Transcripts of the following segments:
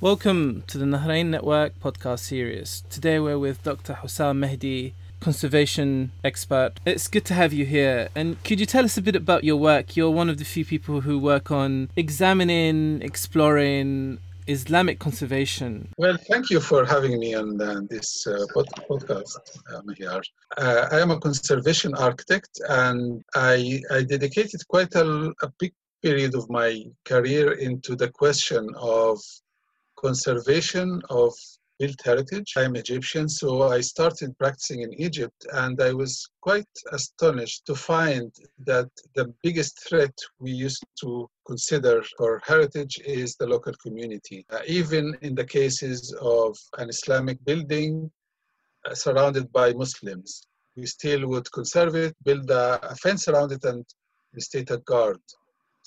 Welcome to the Nahrein Network podcast series. Today we're with Dr. Hossam Mahdy, conservation expert. It's good to have you here. And could you tell us a bit about your work? You're one of the few people who work on examining, exploring Islamic conservation. Well, thank you for having me on uh, this uh, pod- podcast, uh, Mehiyar. Uh, I am a conservation architect and I, I dedicated quite a, a big period of my career into the question of conservation of built heritage. I'm Egyptian, so I started practicing in Egypt, and I was quite astonished to find that the biggest threat we used to consider for heritage is the local community. Uh, even in the cases of an Islamic building uh, surrounded by Muslims, we still would conserve it, build a, a fence around it, and state a guard.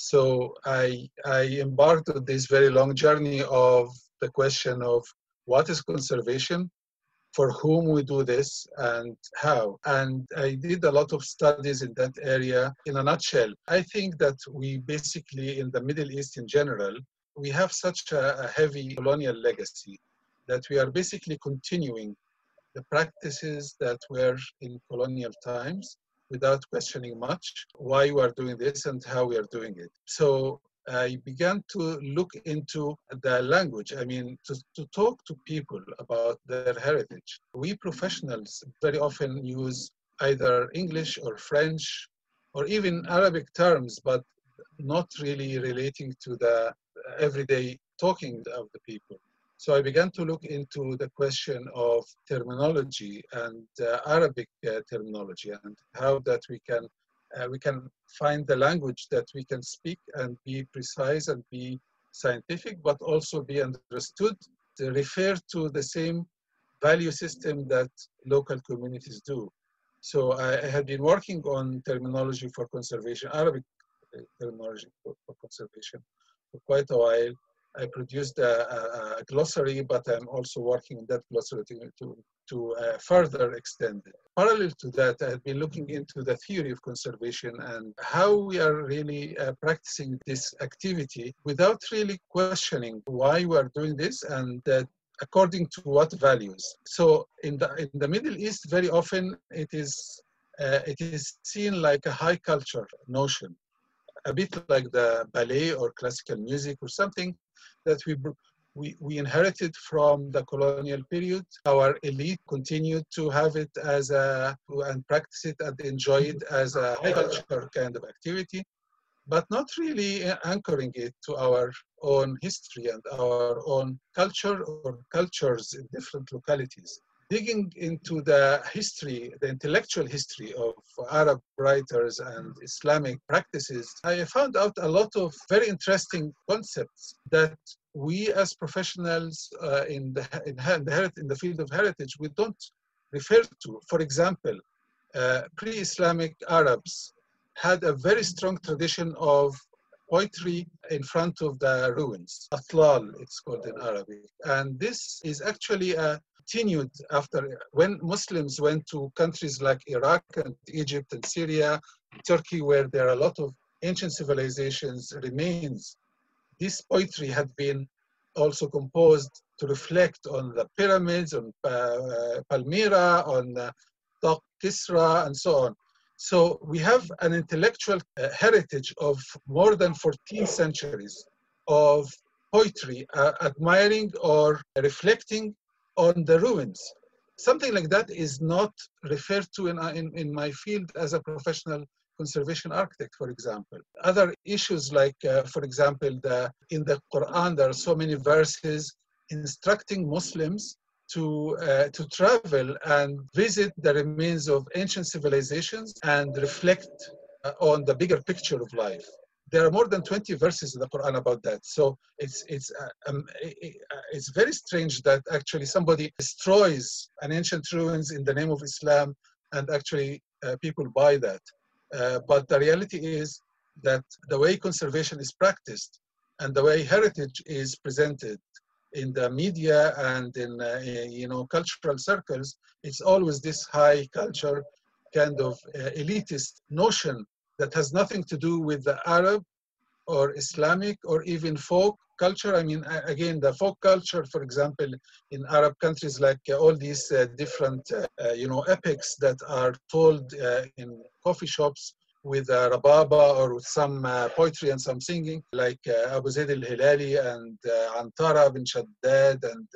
So I, I embarked on this very long journey of the question of what is conservation, for whom we do this, and how. And I did a lot of studies in that area. In a nutshell, I think that we basically, in the Middle East in general, we have such a, a heavy colonial legacy that we are basically continuing the practices that were in colonial times without questioning much why we are doing this and how we are doing it. So I began to look into the language. I mean, to, to talk to people about their heritage. We professionals very often use either English or French or even Arabic terms, but not really relating to the everyday talking of the people. So I began to look into the question of terminology and uh, Arabic uh, terminology and how that we can uh, we can find the language that we can speak and be precise and be scientific, but also be understood to refer to the same value system that local communities do. So I, I have been working on terminology for conservation, Arabic uh, terminology for, for conservation for quite a while. I produced a, a, glossary, but I'm also working on that glossary to, to, to uh, further extend it. Parallel to that, I've been looking into the theory of conservation and how we are really uh, practicing this activity without really questioning why we are doing this and that according to what values. So in the, in the Middle East, very often it is, uh, it is seen like a high culture notion a bit like the ballet or classical music or something that we, we, we inherited from the colonial period. Our elite continued to have it as a, and practice it and enjoy it as a culture kind of activity, but not really anchoring it to our own history and our own culture or cultures in different localities digging into the history, the intellectual history of Arab writers and Islamic practices, I found out a lot of very interesting concepts that we as professionals uh, in, the, in, the, in the field of heritage, we don't refer to. For example, uh, pre-Islamic Arabs had a very strong tradition of poetry in front of the ruins. Atlal, it's called in Arabic. And this is actually a continued after when Muslims went to countries like Iraq and Egypt and Syria, Turkey, where there are a lot of ancient civilizations remains. This poetry had been also composed to reflect on the pyramids, on uh, Palmyra, on uh, Kisra, and so on. So we have an intellectual uh, heritage of more than 14 centuries of poetry uh, admiring or reflecting on the ruins. Something like that is not referred to in, in, in my field as a professional conservation architect, for example. Other issues like, uh, for example, the, in the Quran, there are so many verses instructing Muslims to, uh, to travel and visit the remains of ancient civilizations and reflect uh, on the bigger picture of life there are more than 20 verses in the Quran about that. So it's it's uh, um, it's very strange that actually somebody destroys an ancient ruins in the name of Islam, and actually uh, people buy that. Uh, but the reality is that the way conservation is practiced and the way heritage is presented in the media and in uh, you know cultural circles, it's always this high culture kind of uh, elitist notion that has nothing to do with the Arab or Islamic or even folk culture. I mean, again, the folk culture, for example, in Arab countries, like uh, all these uh, different, uh, uh you know, epics that are told uh, in coffee shops with uh, rababa or with some poetry and some singing, like Abu Zayd al-Hilali and Antara bin Shaddad and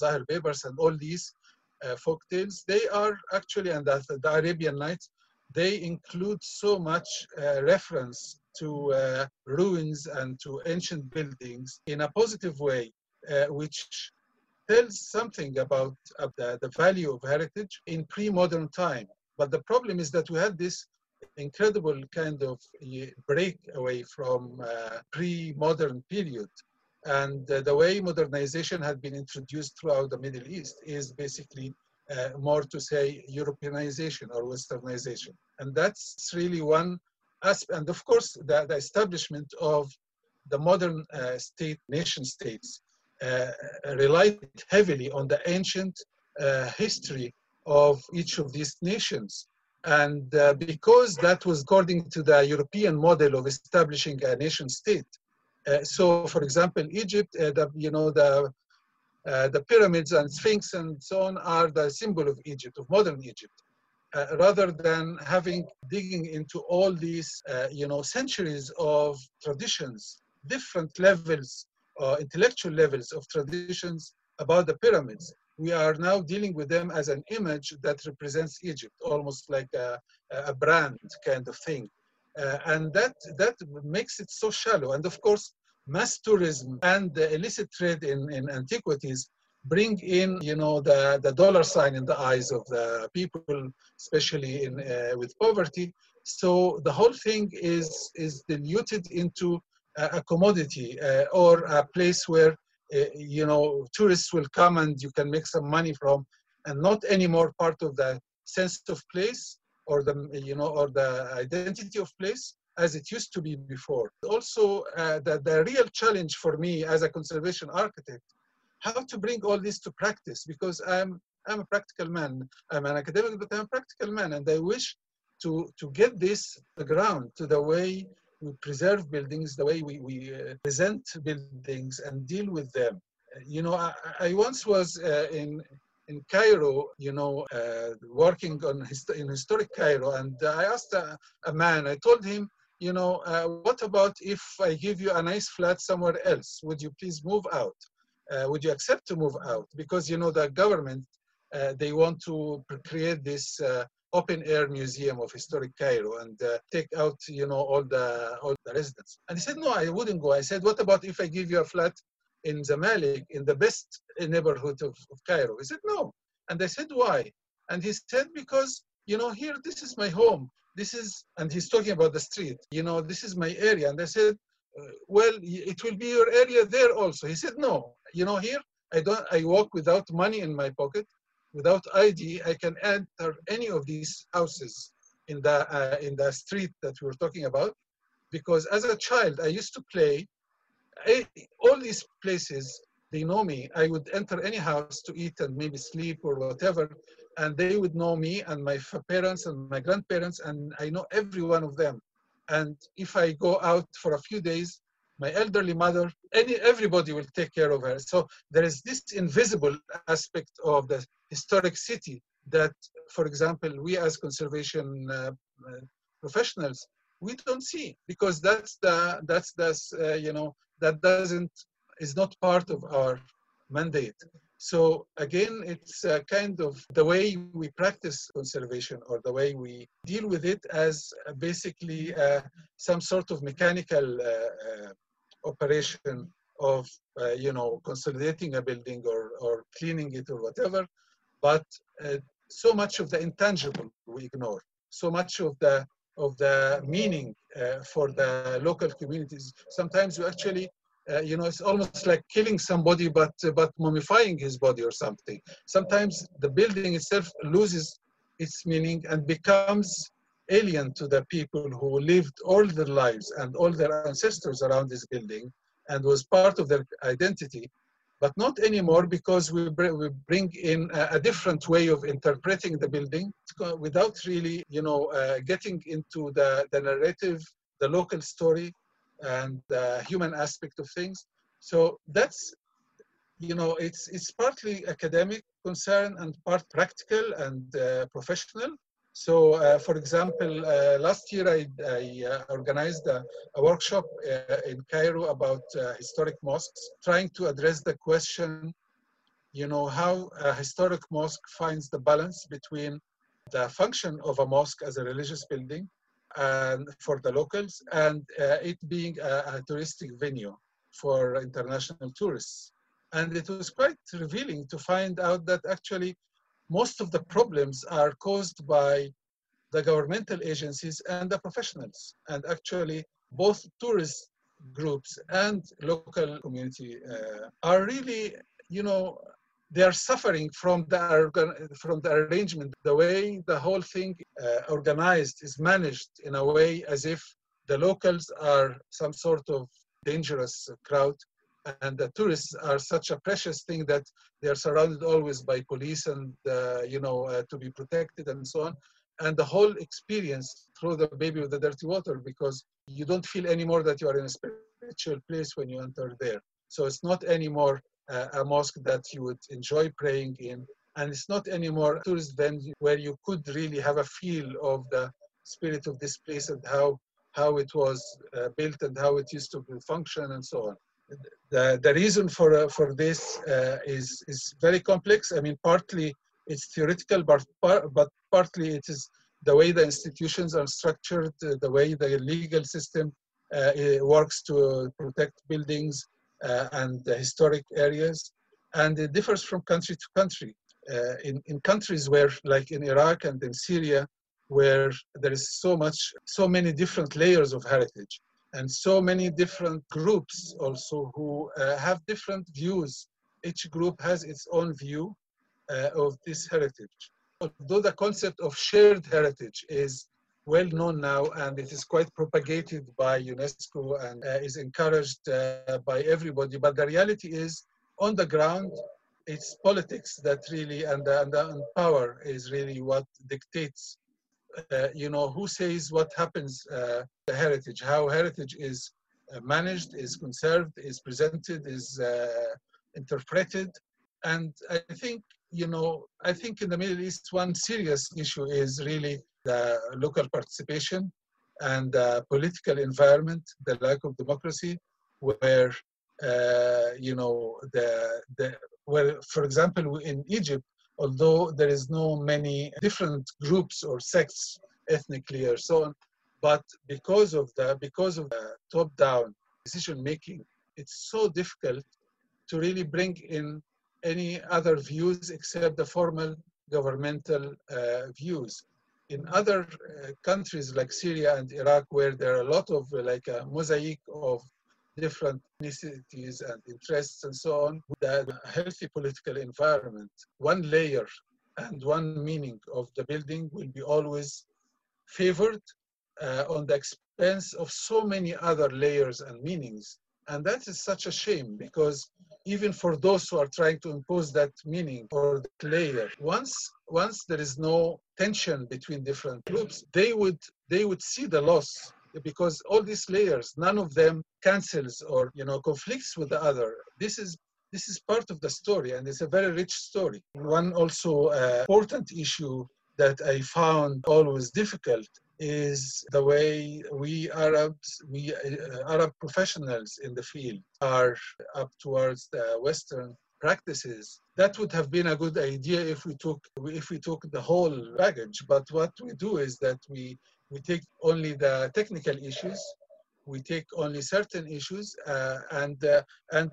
Zahir Baybars and all these folk tales, they are actually, and the, the Arabian Nights, they include so much reference to uh, ruins and to ancient buildings in a positive way, uh, which tells something about uh, the, the, value of heritage in pre-modern time. But the problem is that we had this incredible kind of uh, break away from uh, pre-modern period. And uh, the way modernization had been introduced throughout the Middle East is basically more to say Europeanization or Westernization. And that's really one aspect. and of course the, the establishment of the modern uh, state nation states uh, relied heavily on the ancient uh, history of each of these nations and uh, because that was according to the european model of establishing a nation state uh, so for example egypt uh, the, you know the the pyramids and sphinx and so on are the symbol of egypt of modern egypt uh, rather than having digging into all these, uh, you know, centuries of traditions, different levels, uh, intellectual levels of traditions about the pyramids. We are now dealing with them as an image that represents Egypt, almost like a, a brand kind of thing. Uh, and that, that makes it so shallow. And of course, mass tourism and the illicit trade in, in antiquities bring in, you know, the, the dollar sign in the eyes of the people, especially in, uh, with poverty. So the whole thing is, is diluted into a, commodity uh, or a place where, uh, you know, tourists will come and you can make some money from and not anymore part of the sense of place or the, you know, or the identity of place as it used to be before. Also, uh, the, the real challenge for me as a conservation architect how to bring all this to practice because I'm I'm a practical man. I'm an academic, but I'm a practical man, and I wish to to get this ground to the way we preserve buildings, the way we, we uh, present buildings and deal with them. You know, I, I once was uh, in in Cairo, you know, uh, working on hist in historic Cairo, and I asked a, a man. I told him, you know, uh, what about if I give you a nice flat somewhere else? Would you please move out? uh, would you accept to move out? Because you know the government, uh, they want to create this uh, open air museum of historic Cairo and uh, take out you know all the all the residents. And he said, no, I wouldn't go. I said, what about if I give you a flat in Zamalek, in the best neighborhood of, of Cairo? He said, no. And I said, why? And he said, because you know here this is my home. This is, and he's talking about the street. You know, this is my area. And I said, uh, well, it will be your area there also. He said, no, you know, here I don't, I walk without money in my pocket, without ID. I can enter any of these houses in the, uh, in the street that we were talking about. Because as a child, I used to play I, all these places, they know me. I would enter any house to eat and maybe sleep or whatever, and they would know me and my parents and my grandparents, and I know every one of them. And if I go out for a few days, my elderly mother, any, everybody will take care of her. So there is this invisible aspect of the historic city that, for example, we as conservation uh, uh, professionals, we don't see because that's the, that's the, uh, you know, that doesn't, is not part of our mandate. So again, it's a kind of the way we practice conservation or the way we deal with it as basically uh, some sort of mechanical uh, uh, operation of, uh, you know, consolidating a building or, or cleaning it or whatever. But uh, so much of the intangible we ignore. So much of the of the meaning uh, for the local communities. Sometimes you actually uh, you know, it's almost like killing somebody, but uh, but mummifying his body or something. Sometimes the building itself loses its meaning and becomes alien to the people who lived all their lives and all their ancestors around this building and was part of their identity but not anymore because we, br we bring in a, a, different way of interpreting the building without really, you know, uh, getting into the, the narrative, the local story, and the human aspect of things. So that's, you know, it's, it's partly academic concern and part practical and uh, professional. So, uh, for example, uh, last year I, I uh, organized a, a workshop uh, in Cairo about uh, historic mosques, trying to address the question, you know, how a historic mosque finds the balance between the function of a mosque as a religious building and for the locals and uh, it being a, a touristic venue for international tourists. And it was quite revealing to find out that actually most of the problems are caused by the governmental agencies and the professionals. And actually, both tourist groups and local community uh, are really, you know, they are suffering from the from the arrangement, the way the whole thing uh, organized is managed in a way as if the locals are some sort of dangerous crowd and the tourists are such a precious thing that they are surrounded always by police and uh, you know uh, to be protected and so on. And the whole experience through the baby with the dirty water because you don't feel anymore that you are in a spiritual place when you enter there. So it's not anymore a mosque that you would enjoy praying in and it's not anymore tourist venue where you could really have a feel of the spirit of this place and how how it was uh, built and how it used to function and so on the, the reason for, uh, for this uh, is, is very complex. I mean, partly it's theoretical, but, but partly it is the way the institutions are structured, uh, the way the legal system uh, works to protect buildings and historic areas. And it differs from country to country. Uh, in, in countries where, like in Iraq and in Syria, where there is so much, so many different layers of heritage, and so many different groups also who uh, have different views. Each group has its own view uh, of this heritage. Although the concept of shared heritage is well known now and it is quite propagated by UNESCO and uh, is encouraged uh, by everybody, but the reality is on the ground, it's politics that really and, and, and power is really what dictates uh, you know, who says what happens uh, the heritage, how heritage is uh, managed, is conserved, is presented, is uh, interpreted. And I think, you know, I think in the Middle East, one serious issue is really the local participation and the political environment, the lack of democracy, where, uh, you know, the, the, where, for example, in Egypt, although there is no many different groups or sects ethnically or so on but because of the because of the top down decision making it's so difficult to really bring in any other views except the formal governmental uh, views in other uh, countries like Syria and Iraq where there are a lot of like a mosaic of different ethnicities and interests and so on, that a healthy political environment, one layer and one meaning of the building will be always favored uh, on the expense of so many other layers and meanings. And that is such a shame because even for those who are trying to impose that meaning or that layer, once once there is no tension between different groups, they would they would see the loss because all these layers, none of them cancels or you know conflicts with the other. This is this is part of the story, and it's a very rich story. One also uh, important issue that I found always difficult is the way we Arabs, we uh, Arab professionals in the field are up towards the Western practices. That would have been a good idea if we took if we took the whole baggage. But what we do is that we we take only the technical issues, we take only certain issues, uh, and uh, and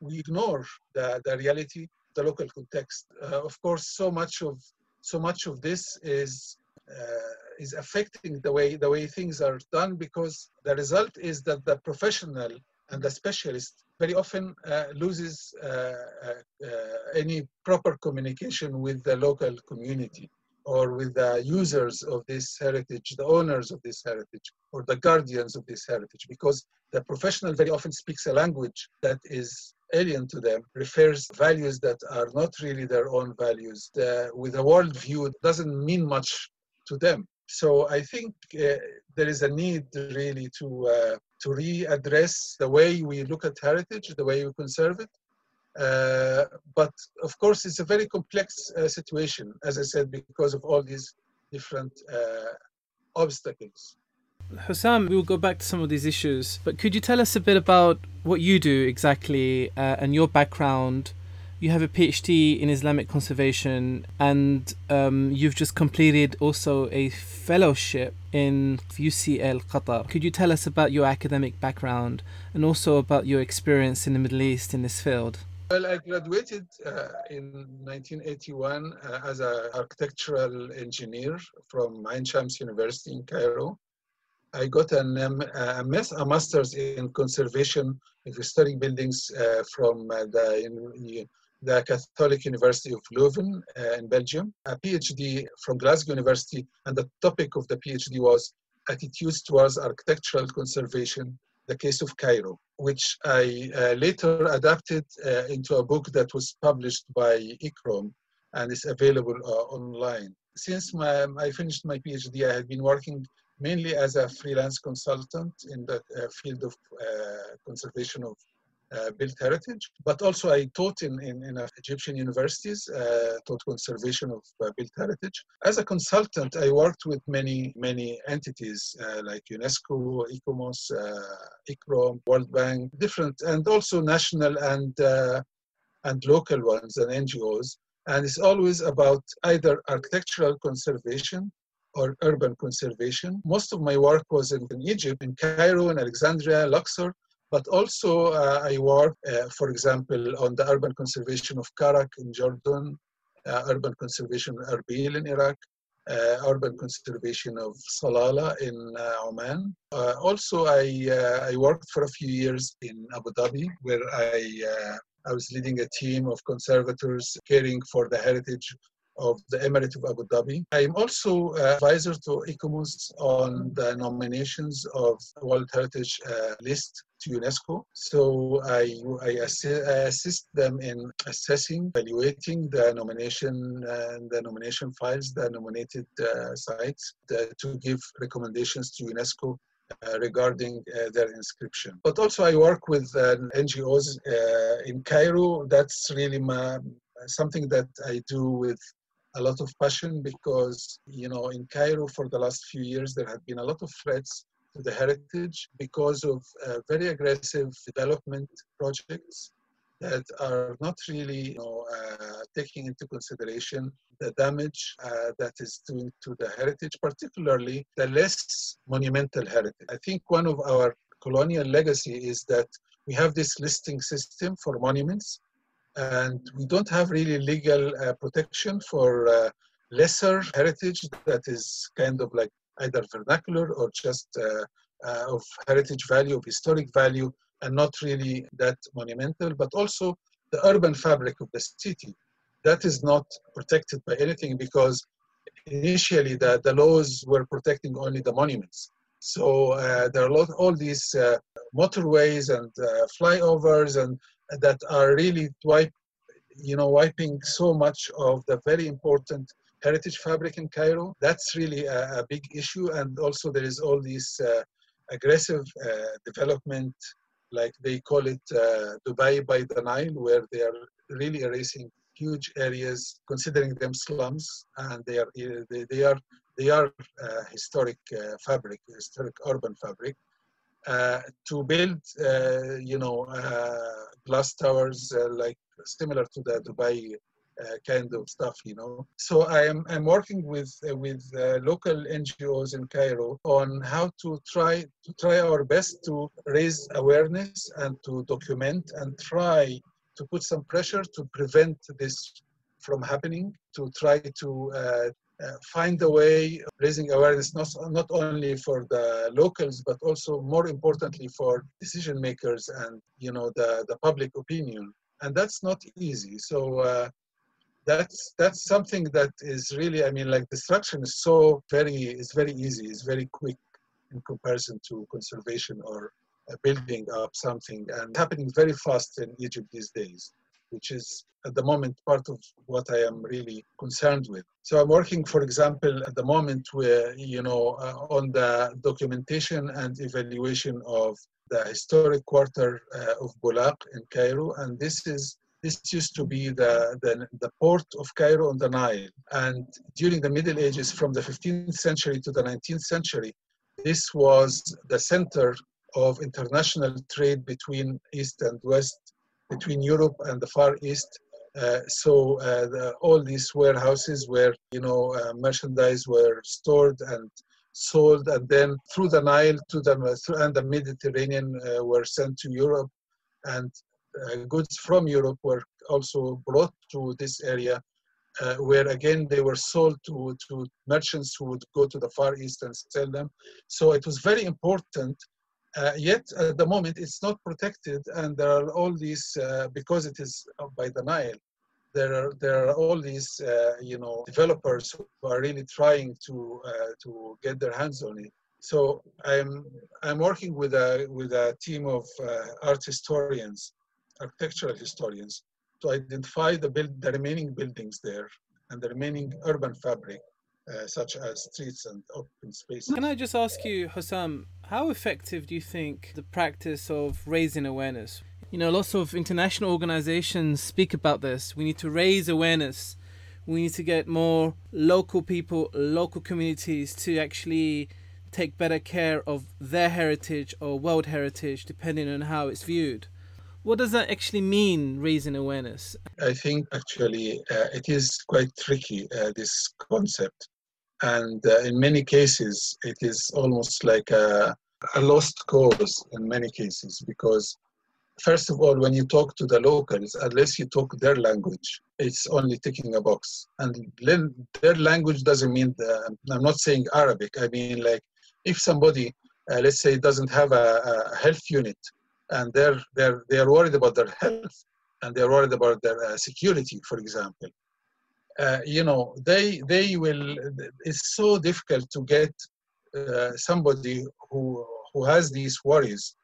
we ignore the, the reality, the local context. Uh, of course, so much of so much of this is uh, is affecting the way the way things are done because the result is that the professional and the specialist very often uh, loses uh, uh, any proper communication with the local community or with the users of this heritage, the owners of this heritage, or the guardians of this heritage, because the professional very often speaks a language that is alien to them, refers values that are not really their own values. The, with a worldview, it doesn't mean much to them. So I think uh, there is a need really to uh, to readdress the way we look at heritage, the way we conserve it. Uh, but of course, it's a very complex uh, situation, as I said, because of all these different uh, obstacles. Hossam, we'll go back to some of these issues, but could you tell us a bit about what you do exactly uh, and your background? You have a PhD in Islamic conservation, and um, you've just completed also a fellowship in UCL Qatar. Could you tell us about your academic background and also about your experience in the Middle East in this field? Well, I graduated uh, in 1981 uh, as an architectural engineer from Ain Shams University in Cairo. I got an, um, a, a, master's in conservation of historic buildings uh, from uh, the, the Catholic University of Leuven uh, in Belgium, a PhD from Glasgow University, and the topic of the PhD was attitudes towards architectural conservation the case of Cairo, which I uh, later adapted uh, into a book that was published by ICCROM and is available uh, online. Since my, I finished my PhD, I had been working mainly as a freelance consultant in the uh, field of uh, conservation of uh, built heritage, but also I taught in, in, in Egyptian universities, uh, taught conservation of uh, built heritage. As a consultant, I worked with many, many entities uh, like UNESCO, ICOMOS, uh, ICCROM, World Bank, different, and also national and, uh, and local ones and NGOs. And it's always about either architectural conservation or urban conservation. Most of my work was in, in Egypt, in Cairo, in Alexandria, Luxor, but also, uh, I work, uh, for example, on the urban conservation of Karak in Jordan, uh, urban conservation of Erbil in Iraq, uh, urban conservation of Salalah in uh, Oman. Uh, also, I, I worked for a few years in Abu Dhabi, where I, I was leading a team of conservators caring for the heritage of the Emirate of Abu Dhabi. I am also advisor to ICOMOS on the nominations of World Heritage uh, list to UNESCO. So I, I, assi- I, assist them in assessing, evaluating the nomination and the nomination files, the nominated uh, sites the, to give recommendations to UNESCO uh, regarding uh, their inscription. But also I work with uh, NGOs uh, in Cairo. That's really my, something that I do with a lot of passion because, you know, in Cairo for the last few years, there have been a lot of threats to the heritage because of uh, very aggressive development projects that are not really you know, uh, taking into consideration the damage uh, that is doing to the heritage, particularly the less monumental heritage. I think one of our colonial legacy is that we have this listing system for monuments and we don't have really legal uh, protection for uh, lesser heritage that is kind of like either vernacular or just uh, uh, of heritage value, of historic value, and not really that monumental, but also the urban fabric of the city. That is not protected by anything because initially the, the laws were protecting only the monuments. So uh, there are lot, all these uh, motorways and flyovers and that are really wipe, you know, wiping so much of the very important heritage fabric in Cairo. That's really a, a big issue. And also there is all these uh, aggressive uh, development, like they call it uh, Dubai by the Nile, where they are really erasing huge areas, considering them slums, and they are they, they are they are uh, historic uh, fabric, historic urban fabric. Uh, to build, uh, you know, glass towers like similar to the Dubai uh, kind of stuff, you know. So I am I'm working with uh, with uh, local NGOs in Cairo on how to try to try our best to raise awareness and to document and try to put some pressure to prevent this from happening. To try to uh, uh, find a way raising awareness not, not only for the locals but also more importantly for decision makers and you know the, the public opinion. And that's not easy. So uh, that's that's something that is really i mean like destruction is so very it's very easy it's very quick in comparison to conservation or uh, building up something and happening very fast in egypt these days which is at the moment part of what I am really concerned with. So I'm working, for example, at the moment where you know uh, on the documentation and evaluation of the historic quarter uh, of Bulaq in Cairo, and this is this used to be the, the, the, port of Cairo on the Nile. And during the Middle Ages, from the 15th century to the 19th century, this was the center of international trade between East and West, between Europe and the Far East. Uh, so uh, the, all these warehouses where you know uh, merchandise were stored and sold, and then through the Nile to the and the Mediterranean uh, were sent to Europe, and uh, goods from Europe were also brought to this area, uh, where again they were sold to, to merchants who would go to the Far East and sell them. So it was very important. Uh, yet at the moment it's not protected, and there are all these uh, because it is by the Nile. There are there are all these uh, you know developers who are really trying to uh, to get their hands on it. So I'm I'm working with a with a team of art historians architectural historians to identify the, build, the remaining buildings there and the remaining urban fabric, uh, such as streets and open spaces. Can I just ask you, Hossam, how effective do you think the practice of raising awareness? You know, lots of international organizations speak about this. We need to raise awareness. We need to get more local people, local communities to actually take better care of their heritage or world heritage, depending on how it's viewed. What does that actually mean, raising awareness? I think actually uh, it is quite tricky, uh, this concept. And uh, in many cases, it is almost like a, a lost cause in many cases because first of all, when you talk to the locals, unless you talk their language, it's only ticking a box. And their language doesn't mean, the, I'm not saying Arabic, I mean like if somebody, uh, let's say, doesn't have a, a, health unit and they're they're they're worried about their health and they're worried about their uh, security, for example. Uh, you know, they they will. It's so difficult to get uh, somebody who who has these worries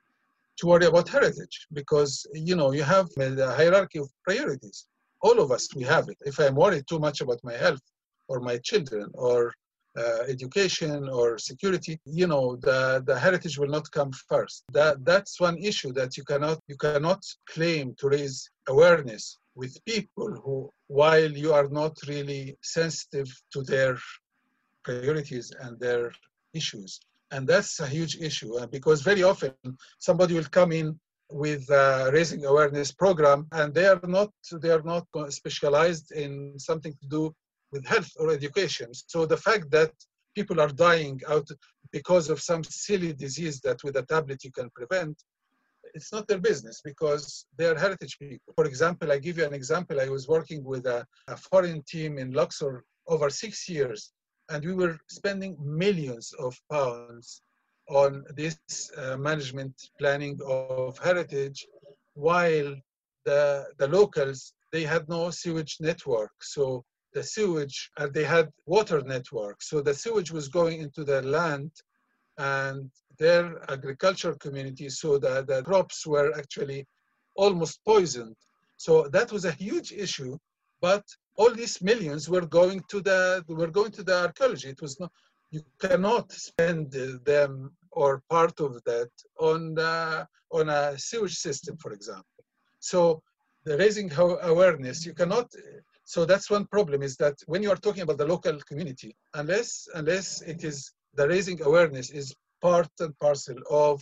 to worry about heritage because you know you have the hierarchy of priorities. All of us we have it. If I'm worried too much about my health or my children or uh, education or security, you know, the, the heritage will not come first. That, that's one issue that you cannot, you cannot claim to raise awareness with people who, while you are not really sensitive to their priorities and their issues. And that's a huge issue uh, because very often somebody will come in with raising awareness program and they are not they are not specialized in something to do with health or education. So the fact that people are dying out because of some silly disease that with a tablet you can prevent, it's not their business because they are heritage people. For example, I give you an example. I was working with a, a foreign team in Luxor over six years, and we were spending millions of pounds on this uh, management planning of heritage while the, the locals, they had no sewage network. So the sewage, and they had water network. So the sewage was going into the land and their agriculture community, so that the crops were actually almost poisoned. So that was a huge issue, but all these millions were going to the were going to the archaeology. It was not you cannot spend them or part of that on the, on a sewage system, for example. So the raising awareness, you cannot so that's one problem is that when you are talking about the local community, unless unless it is the raising awareness is part and parcel of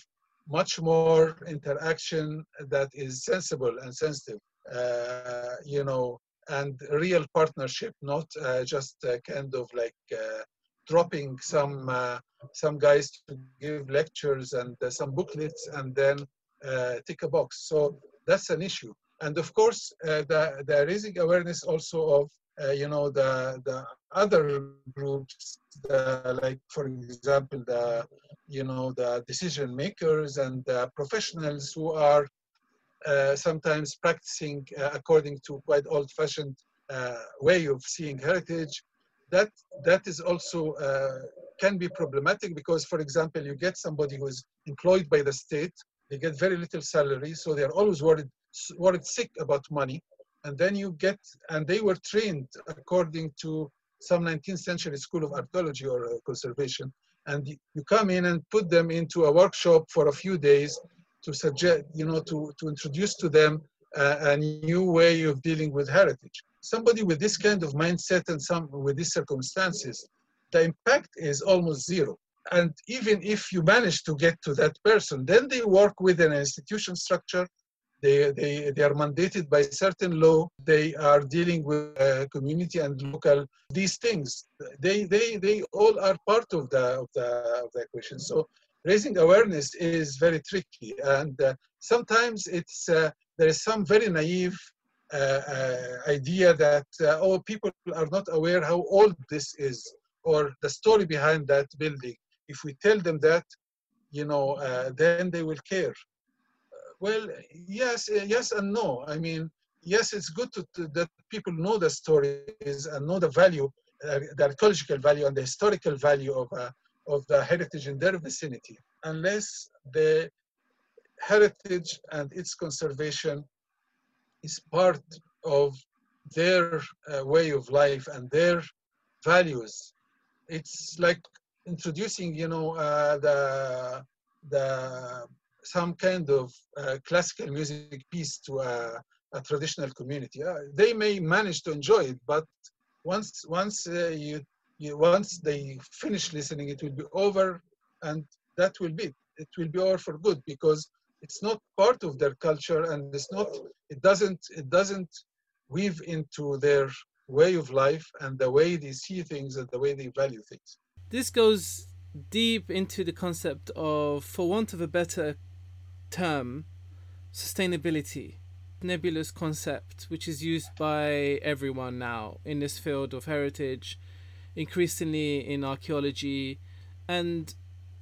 much more interaction that is sensible and sensitive, uh, you know, and real partnership, not uh, just uh, kind of like uh, dropping some uh, some guys to give lectures and uh, some booklets and then tick a box. So that's an issue. And of course, the, the raising awareness also of, uh, you know, the, the other groups, the, like, for example, the, you know, the decision makers and the professionals who are uh, sometimes practicing uh, according to quite old-fashioned uh, way of seeing heritage. That, that is also uh, can be problematic because, for example, you get somebody who is employed by the state, they get very little salary, so they're always worried worried sick about money and then you get, and they were trained according to some 19th century school of archaeology or uh, conservation, and you come in and put them into a workshop for a few days to suggest, you know, to, to introduce to them a, a new way of dealing with heritage. Somebody with this kind of mindset and some with these circumstances, the impact is almost zero. And even if you manage to get to that person, then they work within an institution structure. They, they, they are mandated by certain law. They are dealing with uh, community and local these things. They, they, they all are part of the, of the, of the equation. So raising awareness is very tricky. And uh, sometimes it's, uh, there is some very naive uh, uh, idea that, uh, oh, people are not aware how old this is or the story behind that building. If we tell them that, you know, uh, then they will care. Uh, well, yes, uh, yes and no. I mean, yes, it's good to, to, that people know the stories and know the value, the archaeological value and the historical value of, of the heritage in their vicinity, unless the heritage and its conservation is part of their uh, way of life and their values. It's like introducing, you know, uh, the the some kind of uh, classical music piece to a, a traditional community. Uh, they may manage to enjoy it, but once once uh, you, you once they finish listening, it will be over, and that will be it will be over for good because it's not part of their culture and it's not it doesn't it doesn't weave into their way of life and the way they see things and the way they value things this goes deep into the concept of for want of a better term sustainability nebulous concept which is used by everyone now in this field of heritage increasingly in archaeology. And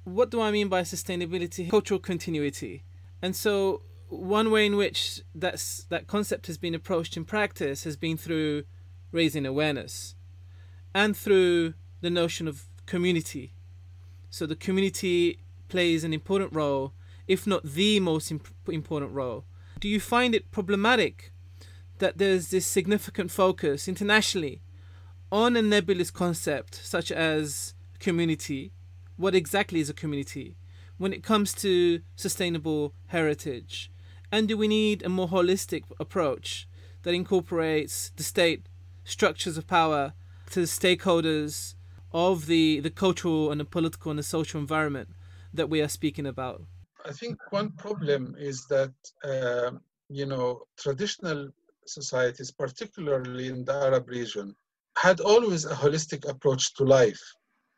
what do i mean by sustainability? Cultural continuity. And so one way in which that's that concept has been approached in practice has been through raising awareness and through the notion of community. So the community plays an important role, if not the most imp- important role. Do you find it problematic that there's this significant focus internationally on a nebulous concept such as community? What exactly is a community? when it comes to sustainable heritage? And do we need a more holistic approach that incorporates the state structures of power to the stakeholders of the, the cultural and the political and the social environment that we are speaking about? I think one problem is that, uh, you know, traditional societies, particularly in the Arab region, had always a holistic approach to life.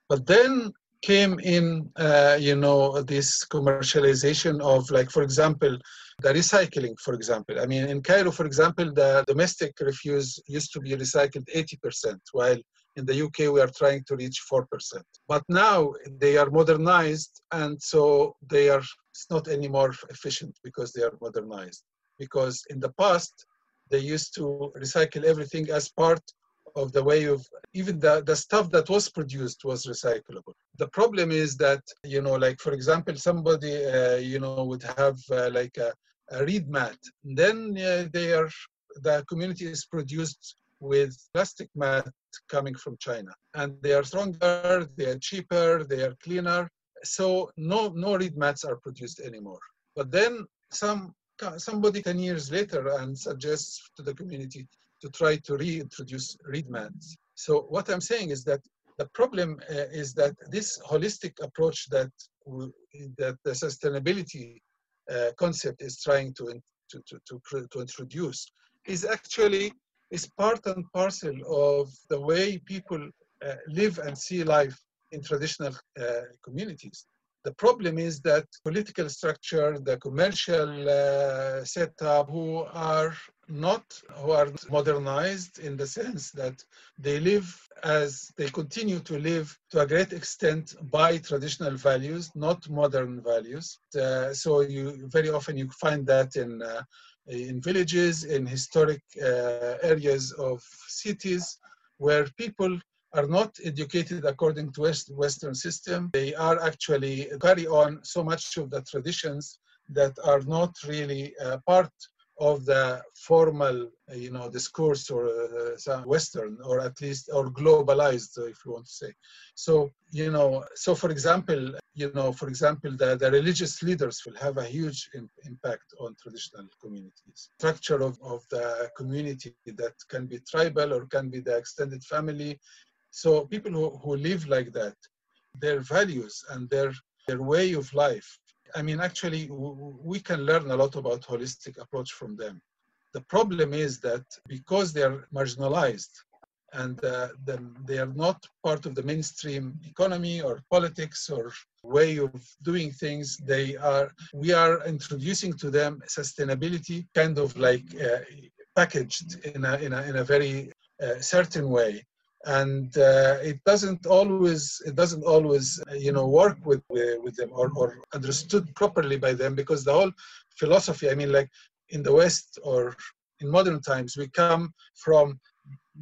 But then came in, uh, you know, this commercialization of, like, for example, the recycling, for example. I mean, in Cairo, for example, the domestic refuse used to be recycled 80%, while in the UK we are trying to reach 4%. But now they are modernized, and so they are it's not any more efficient because they are modernized. Because in the past, they used to recycle everything as part of the way of even the, the stuff that was produced was recyclable. The problem is that, you know, like for example, somebody, uh, you know, would have uh, like a, a, reed mat. Then uh, they are, the community is produced with plastic mat coming from China. And they are stronger, they are cheaper, they are cleaner. So no, no reed mats are produced anymore. But then some somebody 10 years later and suggests to the community to try to reintroduce reed mats. So what I'm saying is that the problem uh, is that this holistic approach that that the sustainability uh, concept is trying to, to, to, to, to introduce is actually is part and parcel of the way people uh, live and see life in traditional uh, communities. The problem is that political structure, the commercial uh, setup, who are not who are modernized in the sense that they live as they continue to live to a great extent by traditional values, not modern values. Uh, so you very often you find that in uh, in villages, in historic uh, areas of cities, where people are not educated according to West, Western system. They are actually carry on so much of the traditions that are not really uh, part of the formal, you know, discourse or uh, Western or at least or globalized, if you want to say. So, you know, so for example, you know, for example, the, the religious leaders will have a huge in, impact on traditional communities. Structure of, of the community that can be tribal or can be the extended family. So people who, who live like that, their values and their their way of life I mean, actually, we can learn a lot about holistic approach from them. The problem is that because they are marginalized and uh, they are not part of the mainstream economy or politics or way of doing things, they are. We are introducing to them sustainability kind of like uh, packaged in a in a in a very uh, certain way and uh, it doesn't always it doesn't always you know work with with them or, or understood properly by them because the whole philosophy i mean like in the west or in modern times we come from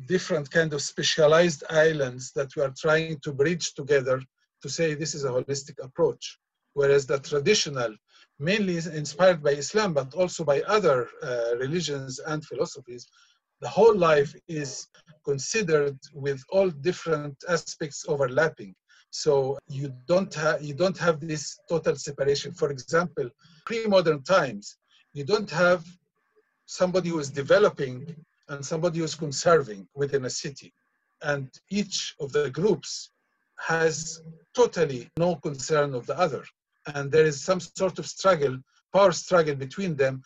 different kind of specialized islands that we are trying to bridge together to say this is a holistic approach whereas the traditional mainly inspired by islam but also by other uh, religions and philosophies the whole life is considered with all different aspects overlapping. So you don't have you don't have this total separation. For example, pre-modern times, you don't have somebody who is developing and somebody who is conserving within a city. And each of the groups has totally no concern of the other. And there is some sort of struggle, power struggle between them.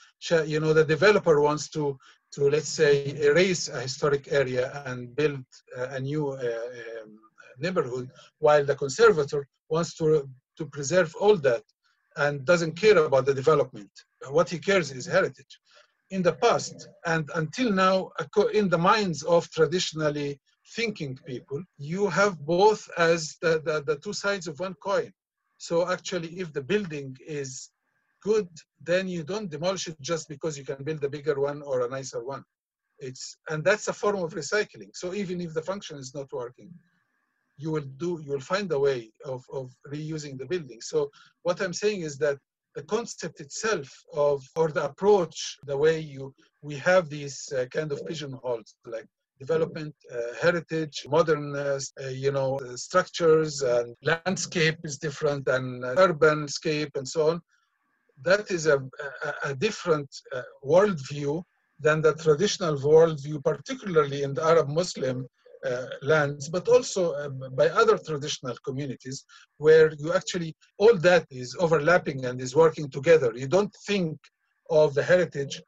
You know, the developer wants to to let's say erase a historic area and build a new uh, um, neighborhood while the conservator wants to to preserve all that and doesn't care about the development what he cares is heritage in the past and until now in the minds of traditionally thinking people you have both as the, the, the two sides of one coin so actually if the building is good, then you don't demolish it just because you can build a bigger one or a nicer one. It's and that's a form of recycling. So even if the function is not working, you will do you will find a way of, of reusing the building. So what I'm saying is that the concept itself of or the approach, the way you we have these uh, kind of pigeonholes like development, uh, heritage, modern, uh, you know, structures and landscape is different than urban scape and so on. That is a, a, a different uh, worldview than the traditional worldview, particularly in the Arab Muslim uh, lands, but also uh, by other traditional communities, where you actually, all that is overlapping and is working together. You don't think of the heritage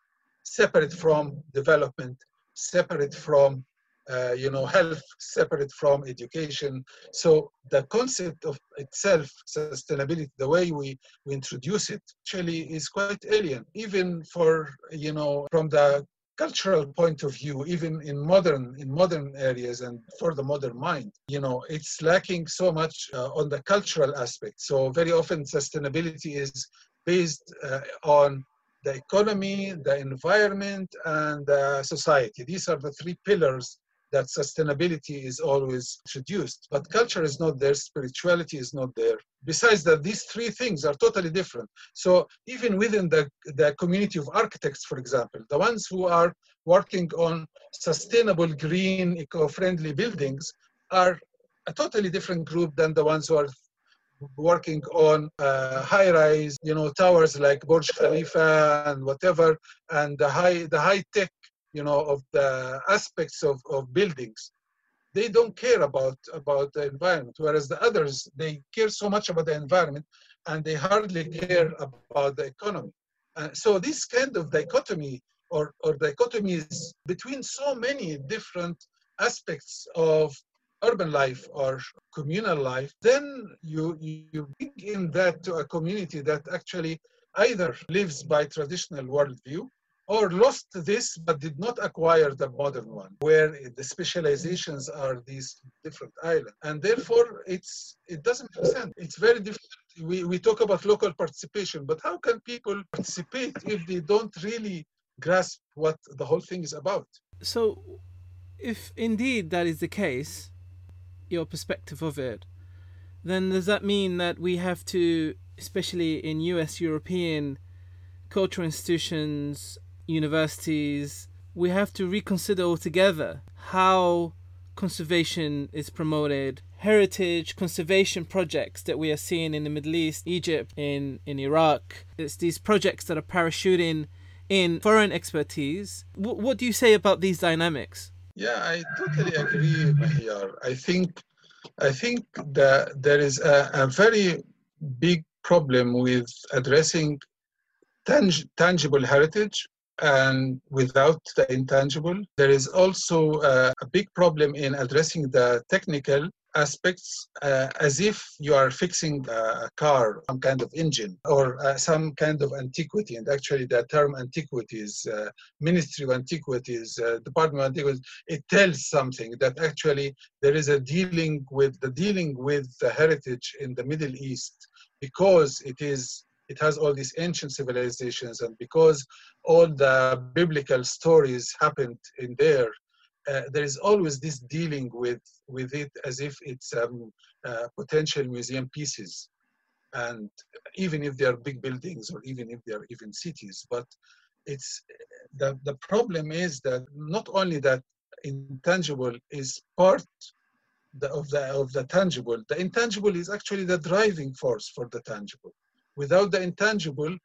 separate from development, separate from uh, you know, health separate from education. So the concept of itself, sustainability, the way we, we introduce it, actually is quite alien, even for, you know, from the cultural point of view, even in modern in modern areas and for the modern mind, you know, it's lacking so much uh, on the cultural aspect. So very often sustainability is based uh, on the economy, the environment, and the society. These are the three pillars that sustainability is always introduced. But culture is not there, spirituality is not there. Besides that, these three things are totally different. So even within the, the community of architects, for example, the ones who are working on sustainable, green, eco-friendly buildings are a totally different group than the ones who are working on uh, high-rise, you know, towers like Burj Khalifa and whatever, and the high, the high-tech you know, of the aspects of, of buildings, they don't care about, about the environment, whereas the others, they care so much about the environment and they hardly care about the economy. Uh, so this kind of dichotomy or, or dichotomies between so many different aspects of urban life or communal life, then you, you bring in that to a community that actually either lives by traditional worldview or lost this but did not acquire the modern one, where the specializations are these different islands. And therefore, it's it doesn't make sense. It's very difficult. We, we talk about local participation, but how can people participate if they don't really grasp what the whole thing is about? So, if indeed that is the case, your perspective of it, then does that mean that we have to, especially in US European cultural institutions universities, we have to reconsider altogether how conservation is promoted, heritage conservation projects that we are seeing in the Middle East, Egypt, in, in Iraq. It's these projects that are parachuting in foreign expertise. W- what do you say about these dynamics? Yeah, I totally agree, Mehiyar. I think I think that there is a, a very big problem with addressing tang- tangible heritage and without the intangible. There is also uh, a big problem in addressing the technical aspects uh, as if you are fixing a car, some kind of engine, or uh, some kind of antiquity. And actually, the term antiquities, uh, Ministry of Antiquities, uh, Department of Antiquities, it tells something that actually there is a dealing with the dealing with the heritage in the Middle East because it is it has all these ancient civilizations and because all the biblical stories happened in there uh, there is always this dealing with with it as if it's um, uh, potential museum pieces. And even if they are big buildings or even if they are even cities but it's the, the problem is that not only that intangible is part the, of the of the tangible the intangible is actually the driving force for the tangible without the intangible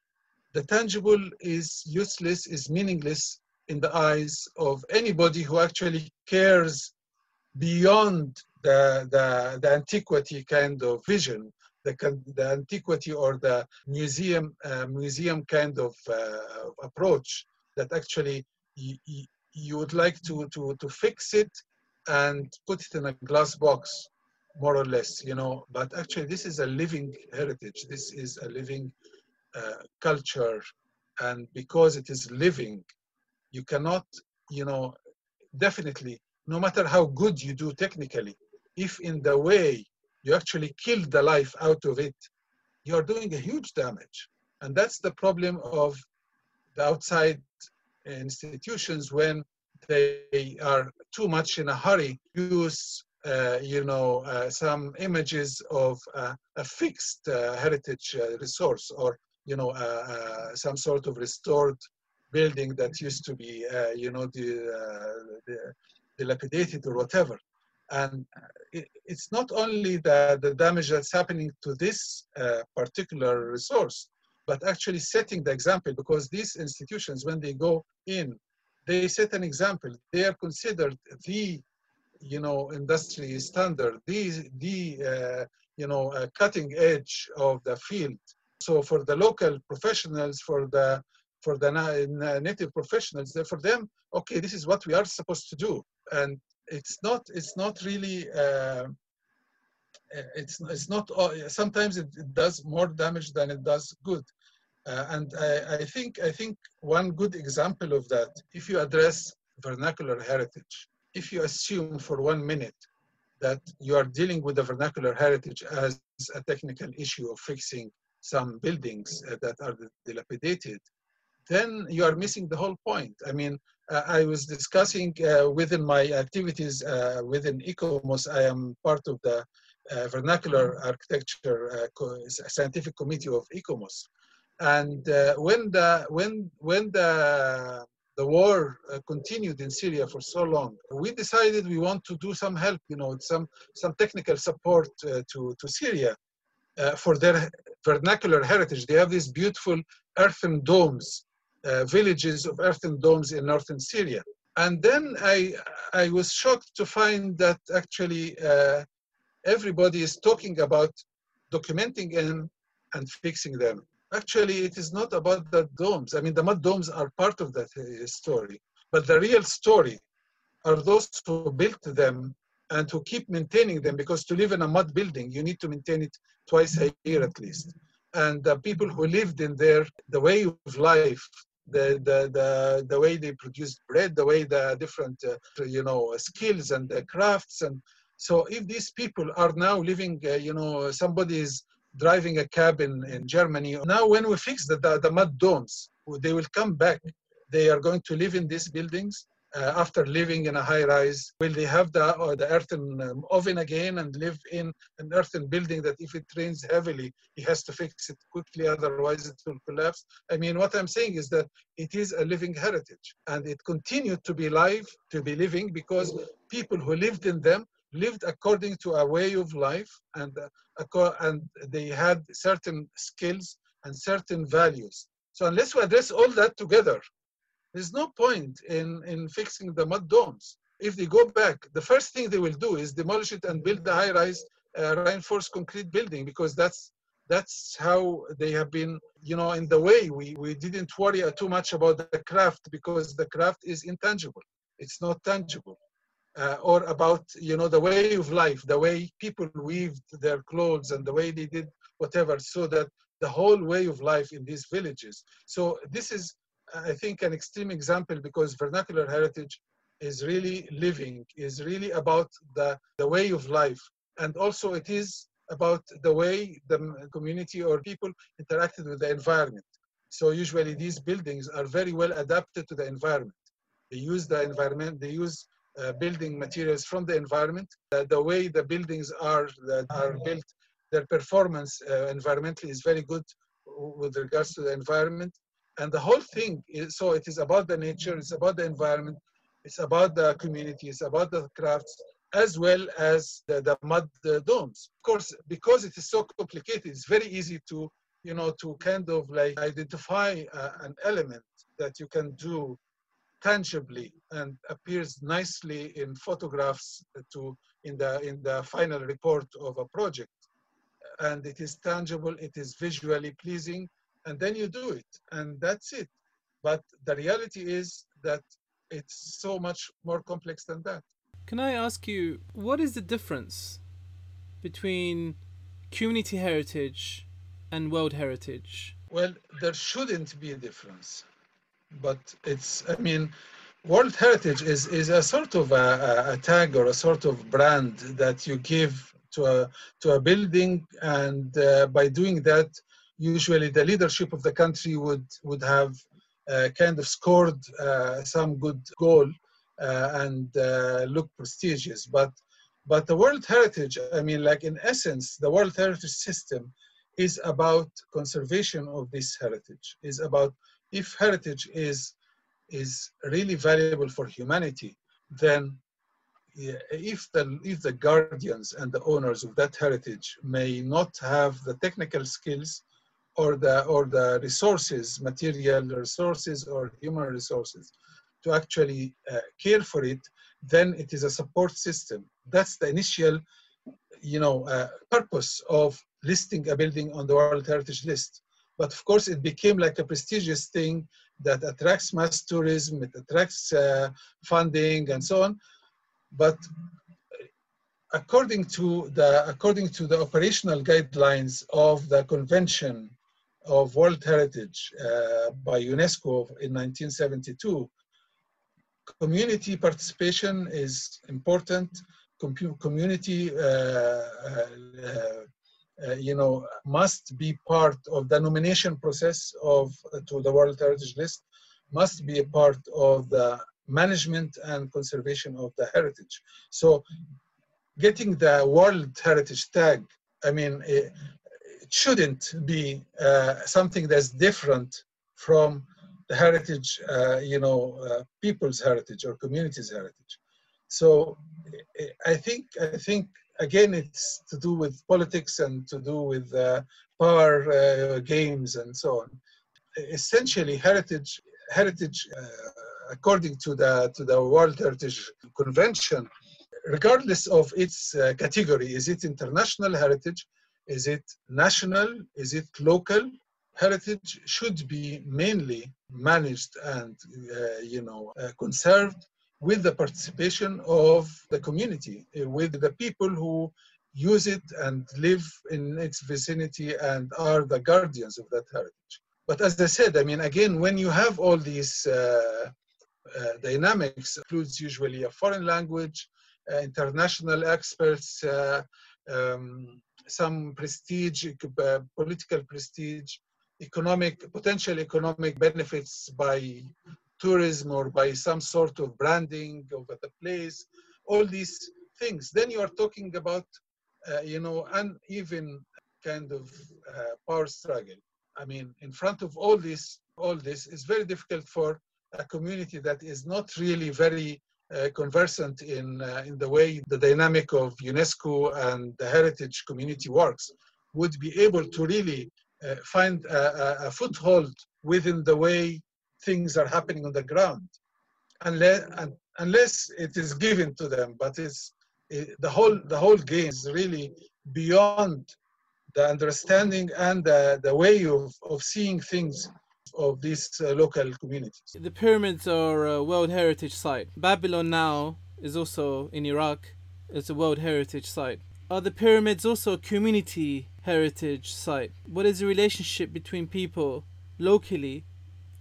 the tangible is useless is meaningless in the eyes of anybody who actually cares beyond the, the, the antiquity kind of vision, the, the antiquity or the museum, uh, museum kind of uh, approach that actually you, you would like to, to, to fix it and put it in a glass box, more or less, you know. But actually, this is a living heritage. This is a living uh, culture. And because it is living, you cannot, you know, definitely, no matter how good you do technically, if in the way you actually kill the life out of it, you're doing a huge damage. And that's the problem of the outside institutions when they are too much in a hurry, use uh, you know, uh, some images of uh, a fixed uh, heritage uh, resource or, you know, uh, some sort of restored building that used to be, you know, dilapidated or whatever. And it, it's not only the, the damage that's happening to this particular resource, but actually setting the example because these institutions, when they go in, they set an example. They are considered the you know, industry standard, the, the uh, you know, uh, cutting edge of the field. So for the local professionals, for the for the na native professionals, for them, okay, this is what we are supposed to do, and it's not it's not really. Uh, it's it's not. Sometimes it, it, does more damage than it does good, uh, and I, I think I think one good example of that, if you address vernacular heritage, if you assume for one minute that you are dealing with the vernacular heritage as a technical issue of fixing some buildings uh, that are dilapidated, then you are missing the whole point. I mean, uh, I was discussing uh, within my activities uh, within ICOMOS, I am part of the uh, vernacular architecture uh, scientific committee of ICOMOS. And when the when when the the war uh, continued in Syria for so long, we decided we want to do some help, you know, some some technical support uh, to to Syria uh, for their vernacular heritage. They have these beautiful earthen domes, uh, villages of earthen domes in northern Syria. And then I I was shocked to find that actually uh, everybody is talking about documenting them and fixing them actually it is not about the domes. I mean, the mud domes are part of that uh, story, but the real story are those who built them and who keep maintaining them because to live in a mud building, you need to maintain it twice a year at least. And the people who lived in there, the way of life, the, the, the, the way they produced bread, the way the different, uh, you know, skills and the crafts. And so if these people are now living, uh, you know, somebody is driving a cab in, in Germany. Now, when we fix the, the, the mud domes, they will come back. They are going to live in these buildings. uh, after living in a high rise? Will they have the, uh, the earthen um, oven again and live in an earthen building that if it rains heavily, he has to fix it quickly, otherwise it will collapse? I mean, what I'm saying is that it is a living heritage and it continued to be live, to be living because people who lived in them lived according to a way of life and, uh, and they had certain skills and certain values. So unless we address all that together, there's no point in, in fixing the mud domes. If they go back, the first thing they will do is demolish it and build the high-rise uh, reinforced concrete building because that's that's how they have been, you know, in the way we, we didn't worry too much about the craft because the craft is intangible. It's not tangible. Uh, or about, you know, the way of life, the way people weaved their clothes and the way they did whatever, so that the whole way of life in these villages. So this is I think, an extreme example because vernacular heritage is really living, is really about the, the way of life. And also it is about the way the community or people interacted with the environment. So usually these buildings are very well adapted to the environment. They use the environment, they use uh, building materials from the environment. Uh, the way the buildings are, are built, their performance uh, environmentally is very good with regards to the environment. And the whole thing is, so it is about the nature, it's about the environment, it's about the community, it's about the crafts, as well as the, the mud domes. Of course, because it is so complicated, it's very easy to, you know, to kind of like identify uh, an element that you can do tangibly and appears nicely in photographs to in the in the final report of a project. And it is tangible it is visually pleasing and then you do it and that's it. But the reality is that it's so much more complex than that. Can i ask you what is the difference between community heritage and world heritage? Well there shouldn't be a difference but it's i mean world heritage is is a sort of a, a tag or a sort of brand that you give to a to a building and uh, by doing that usually the leadership of the country would would have uh, kind of scored uh, some good goal uh, and uh, look prestigious. But but the world heritage i mean like in essence the world heritage system is about conservation of this heritage is about if heritage is is really valuable for humanity then if the if the guardians and the owners of that heritage may not have the technical skills or the or the resources, material resources or human resources, to actually uh, care for it, then it is a support system. That's the initial, you know, uh, purpose of listing a building on the World Heritage List. But of course, it became like a prestigious thing that attracts mass tourism, it attracts uh, funding and so on. But according to the according to the operational guidelines of the convention of World Heritage uh, by UNESCO in 1972, community participation is important. Com community, uh, uh, you know, must be part of the nomination process of uh, to the World Heritage List. Must be a part of the management and conservation of the heritage. So, getting the World Heritage tag, I mean, eh, it shouldn't be uh, something that's different from the heritage, uh, you know, uh, people's heritage or community's heritage. So I think, I think again, it's to do with politics and to do with uh, power uh, games and so on. Essentially, heritage, heritage, uh, according to the to the World Heritage Convention, regardless of its category, is it international heritage? Is it national? Is it local? Heritage should be mainly managed and, uh, you know, uh, conserved with the participation of the community, uh, with the people who use it and live in its vicinity and are the guardians of that heritage. But as I said, I mean, again, when you have all these uh, uh, dynamics, includes usually a foreign language, uh, international experts, uh, um, some prestige, uh, political prestige, economic, potential economic benefits by tourism or by some sort of branding of the place, all these things. Then you are talking about, uh, you know, uneven kind of uh, power struggle. I mean, in front of all this, all this is very difficult for a community that is not really very uh, conversant in uh, in the way the dynamic of UNESCO and the heritage community works would be able to really uh, find a, a, foothold within the way things are happening on the ground, unless unless it is given to them. But it's it, the whole the whole game is really beyond the understanding and the, the way of, of seeing things of these uh, local communities. The pyramids are a World Heritage Site. Babylon now is also in Iraq. It's a World Heritage Site. Are the pyramids also a community heritage site? What is the relationship between people locally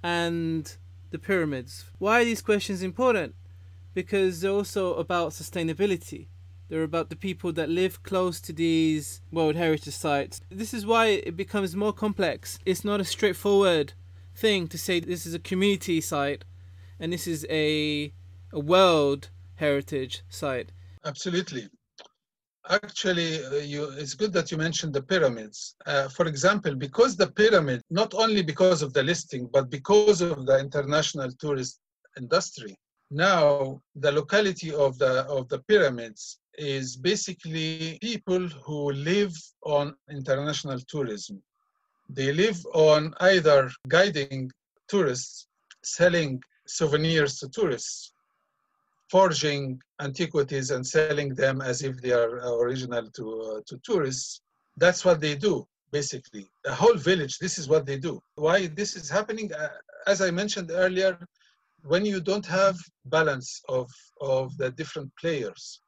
and the pyramids? Why are these questions important? Because they're also about sustainability. They're about the people that live close to these World Heritage Sites. This is why it becomes more complex. It's not a straightforward thing to say this is a community site and this is a a world heritage site. Absolutely. Actually, uh, you, it's good that you mentioned the pyramids. Uh, for example, because the pyramid, not only because of the listing, but because of the international tourist industry, now the locality of the of the pyramids is basically people who live on international tourism. They live on either guiding tourists, selling souvenirs to tourists, forging antiquities and selling them as if they are original to, uh, to tourists. That's what they do, basically. The whole village, this is what they do. Why this is happening? Uh, as I mentioned earlier, when you don't have balance of, of the different players,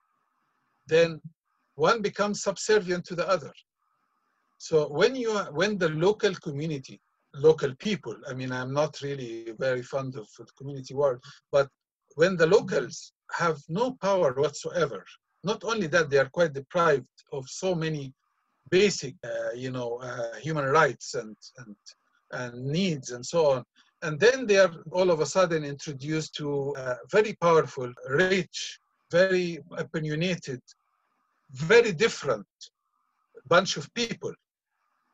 then one becomes subservient to the other. So when you are, when the local community, local people, I mean, I'm not really very fond of the community word, but when the locals have no power whatsoever, not only that, they are quite deprived of so many basic, uh, you know, uh, human rights and, and, and needs and so on. And then they are all of a sudden introduced to a very powerful, rich, very opinionated, very different bunch of people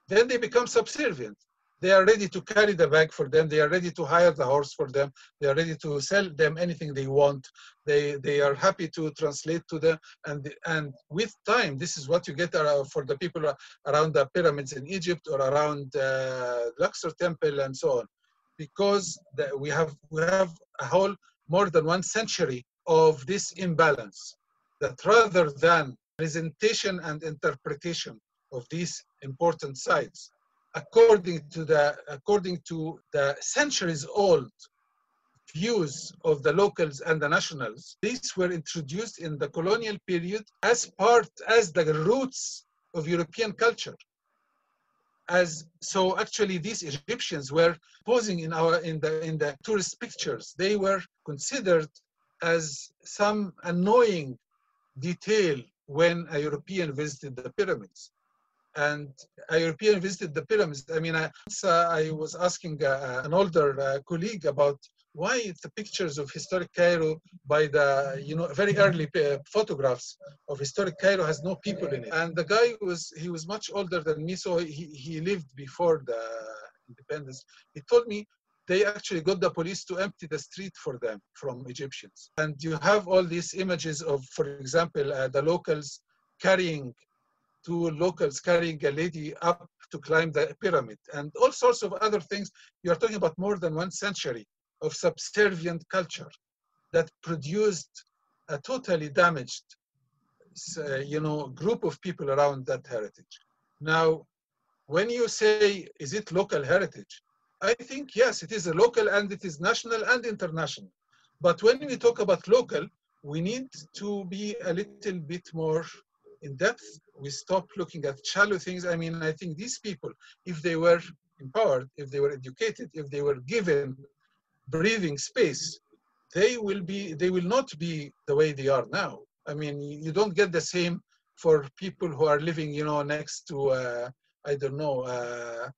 then they become subservient. They are ready to carry the bag for them. They are ready to hire the horse for them. They are ready to sell them anything they want. They, they are happy to translate to them. And, and with time, this is what you get for the people around the pyramids in Egypt or around uh, Luxor Temple and so on. Because the, we, have, we have a whole more than one century of this imbalance that rather than presentation and interpretation of these important sites. According to the, according to the centuries old views of the locals and the nationals, these were introduced in the colonial period as part, as the roots of European culture. As so actually these Egyptians were posing in our in the in the tourist pictures. They were considered as some annoying detail when a European visited the pyramids and a European visited the pyramids. I mean, I, uh, I was asking uh, an older uh, colleague about why the pictures of historic Cairo by the, you know, very early uh, photographs of historic Cairo has no people in it. And the guy was, he was much older than me, so he, he lived before the independence. He told me they actually got the police to empty the street for them from Egyptians. And you have all these images of, for example, uh, the locals carrying two locals carrying a lady up to climb the pyramid and all sorts of other things. You're talking about more than one century of subservient culture that produced a totally damaged, uh, you know, group of people around that heritage. Now, when you say, is it local heritage? I think, yes, it is a local and it is national and international. But when we talk about local, we need to be a little bit more in depth. We stop looking at shallow things. I mean, I think these people, if they were empowered, if they were educated, if they were given breathing space, they will be. They will not be the way they are now. I mean, you don't get the same for people who are living, you know, next to uh, I don't know uh,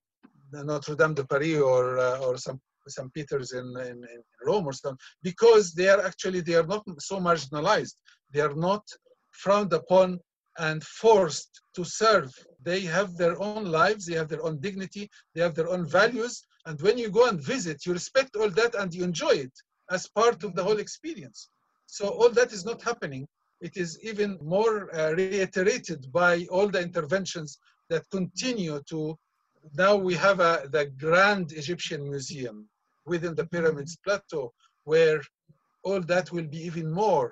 Notre Dame de Paris or uh, or some St. Peter's in, in, in Rome or something, because they are actually they are not so marginalized. They are not frowned upon and forced to serve. They have their own lives, they have their own dignity, they have their own values. And when you go and visit, you respect all that and you enjoy it as part of the whole experience. So all that is not happening. It is even more uh, reiterated by all the interventions that continue to. Now we have a, the Grand Egyptian Museum within the Pyramids Plateau, where all that will be even more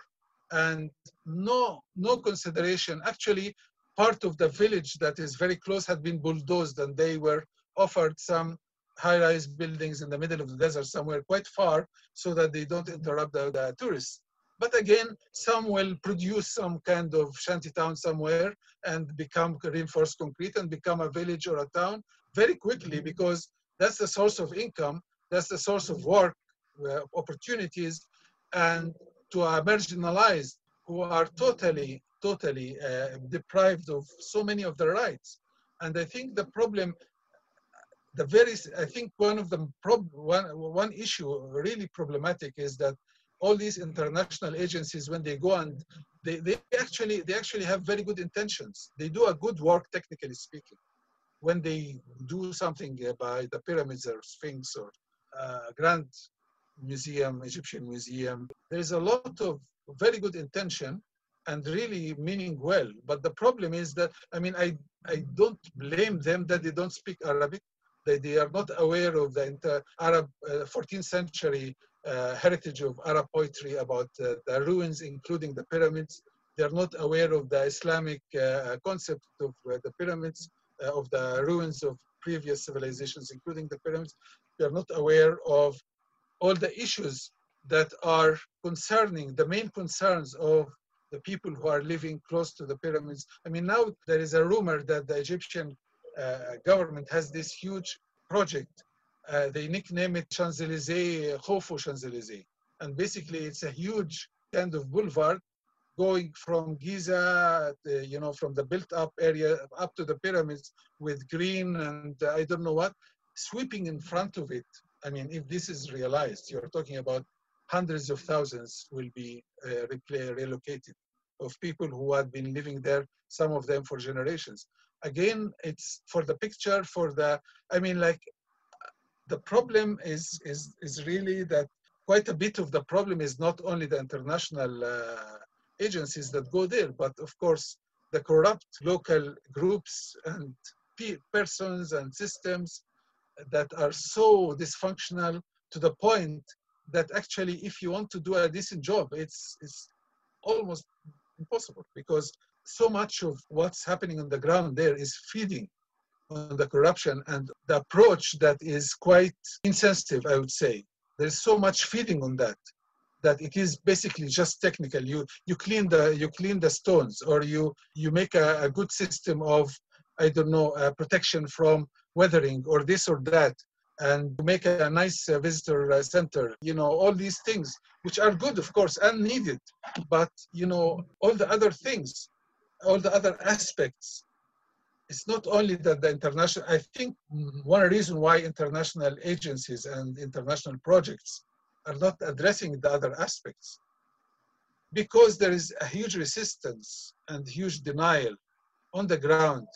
and no no consideration. Actually part of the village that is very close had been bulldozed and they were offered some high-rise buildings in the middle of the desert somewhere quite far so that they don't interrupt the, the tourists. But again some will produce some kind of shanty town somewhere and become reinforced concrete and become a village or a town very quickly because that's the source of income that's the source of work uh, opportunities and to a marginalized who are totally, totally uh, deprived of so many of their rights. And I think the problem, the very, I think one of the prob, one, one issue really problematic is that all these international agencies, when they go and they, they actually, they actually have very good intentions. They do a good work, technically speaking. When they do something by the pyramids or Sphinx or uh, Grand Museum, Egyptian Museum. There is a lot of very good intention and really meaning well. But the problem is that, I mean, I, I don't blame them that they don't speak Arabic. They, they are not aware of the inter- Arab uh, 14th century uh, heritage of Arab poetry about uh, the ruins, including the pyramids. They are not aware of the Islamic uh, concept of uh, the pyramids, uh, of the ruins of previous civilizations, including the pyramids. They are not aware of all the issues that are concerning the main concerns of the people who are living close to the pyramids. I mean, now there is a rumor that the Egyptian uh, government has this huge project. Uh, they nickname it Champs-Élysées, Khufu Champs-Élysées. And basically it's a huge kind of boulevard going from Giza, uh, you know, from the built up area up to the pyramids with green and uh, I don't know what, sweeping in front of it I mean, if this is realized, you're talking about hundreds of thousands will be uh, relocated of people who had been living there, some of them for generations. Again, it's for the picture, for the, I mean, like, the problem is, is, is really that quite a bit of the problem is not only the international uh, agencies that go there, but of course, the corrupt local groups and persons and systems that are so dysfunctional to the point that actually if you want to do a decent job it's it's almost impossible because so much of what's happening on the ground there is feeding on the corruption and the approach that is quite insensitive i would say. There's so much feeding on that that it is basically just technical. You you clean the you clean the stones or you you make a, a good system of i don't know uh, protection from weathering or this or that and make a nice uh, visitor uh, center. You know all these things which are good of course and needed. But you know all the other things all the other aspects it's not only that the international i think one reason why international agencies and international projects are not addressing the other aspects because there is a huge resistance and huge denial on the ground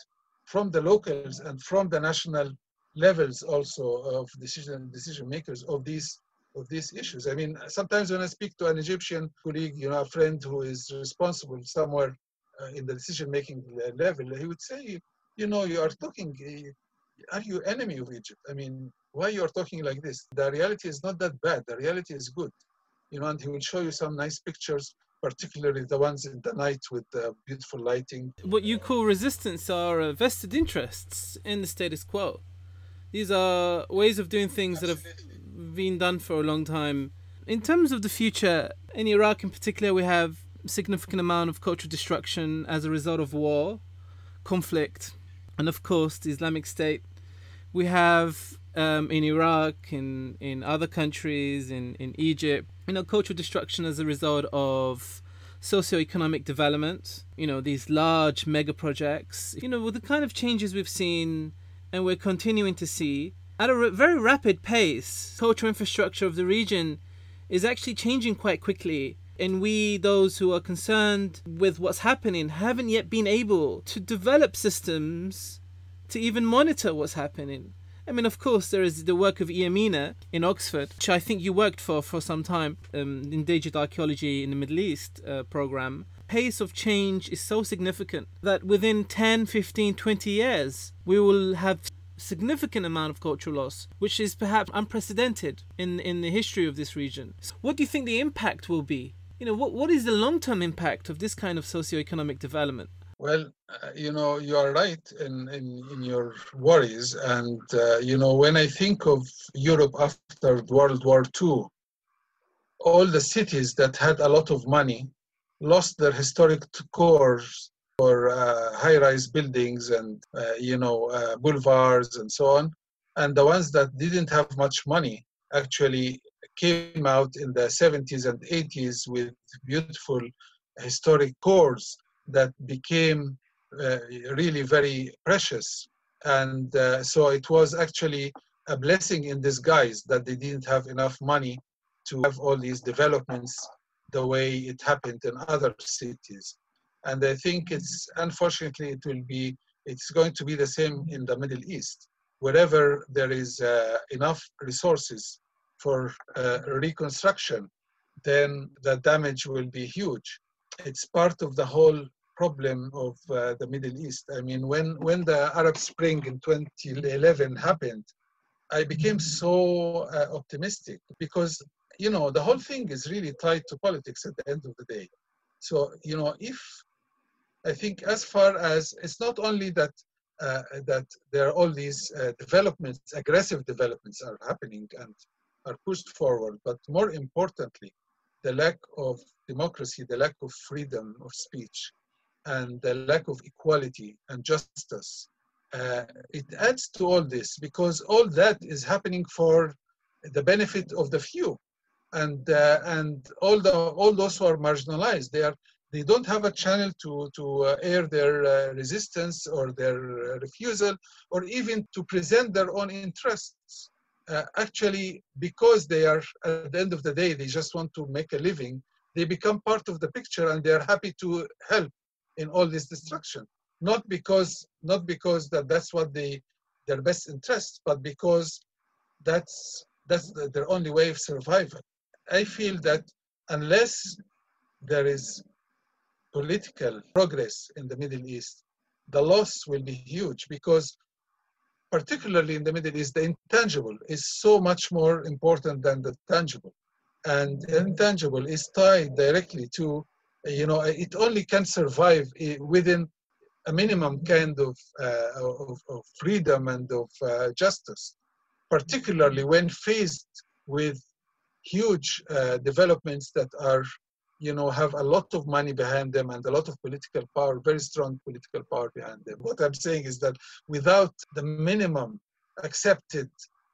from the locals and from the national levels also of decision decision makers of these of these issues. I mean, sometimes when I speak to an Egyptian colleague, you know, a friend who is responsible somewhere uh, in the decision making level, he would say, you know, you are talking, are you enemy of Egypt? I mean, why you are talking like this? The reality is not that bad. The reality is good, you know, and he will show you some nice pictures particularly the ones in the night with the beautiful lighting. What you call resistance are uh, vested interests in the status quo. These are ways of doing things that have been done for a long time. In terms of the future, in Iraq in particular, we have a significant amount of cultural destruction as a result of war, conflict, and of course the Islamic State. We have um, in Iraq, in, in other countries, in, in Egypt, you know, cultural destruction as a result of socio-economic development, you know, these large mega projects, you know, with the kind of changes we've seen and we're continuing to see, at a very rapid pace. Cultural infrastructure of the region is actually changing quite quickly. And we, those who are concerned with what's happening, haven't yet been able to develop systems to even monitor what's happening. I mean, of course, there is the work of EAMENA in Oxford, which I think you worked for for some time, um, endangered archaeology in the Middle East uh, program. Pace of change is so significant that within 10, 15, 20 years, we will have significant amount of cultural loss, which is perhaps unprecedented in, in the history of this region. What do you think the impact will be? You know, what, what is the long term impact of this kind of socio-economic development? Well, uh, you know, you are right in, in, in your worries. And, uh, you know, when I think of Europe after World War II, all the cities that had a lot of money lost their historic cores or uh, high-rise buildings and, uh, you know, uh, boulevards and so on. And the ones that didn't have much money actually came out in the 70s and 80s with beautiful historic cores that became uh, really very precious. And uh, so it was actually a blessing in disguise that they didn't have enough money to have all these developments the way it happened in other cities. And I think it's unfortunately it will be it's going to be the same in the Middle East. Wherever there is uh, enough resources for uh, reconstruction, then the damage will be huge. It's part of the whole problem of uh, the Middle East. I mean, when, when the Arab Spring in 2011 happened, I became so uh, optimistic because, you know, the whole thing is really tied to politics at the end of the day. So, you know, if I think as far as it's not only that uh, that there are all these uh, developments, aggressive developments are happening and are pushed forward, but more importantly, the lack of democracy, the lack of freedom of speech, and the lack of equality and justice. Uh, it adds to all this because all that is happening for the benefit of the few, and uh, and all the all those who are marginalized, they are they don't have a channel to to uh, air their uh, resistance or their refusal, or even to present their own interests. Uh, actually, because they are at the end of the day, they just want to make a living. They become part of the picture, and they are happy to help in all this destruction. Not because not because that that's what they their best interest but because that's that's the, their only way of survival. I feel that unless there is political progress in the middle east the loss will be huge because particularly in the middle east the intangible is so much more important than the tangible. And intangible is tied directly to you know, it only can survive within a minimum kind of, uh, of, of, freedom and of uh, justice, particularly when faced with huge uh, developments that are, you know, have a lot of money behind them and a lot of political power, very strong political power behind them. What I'm saying is that without the minimum accepted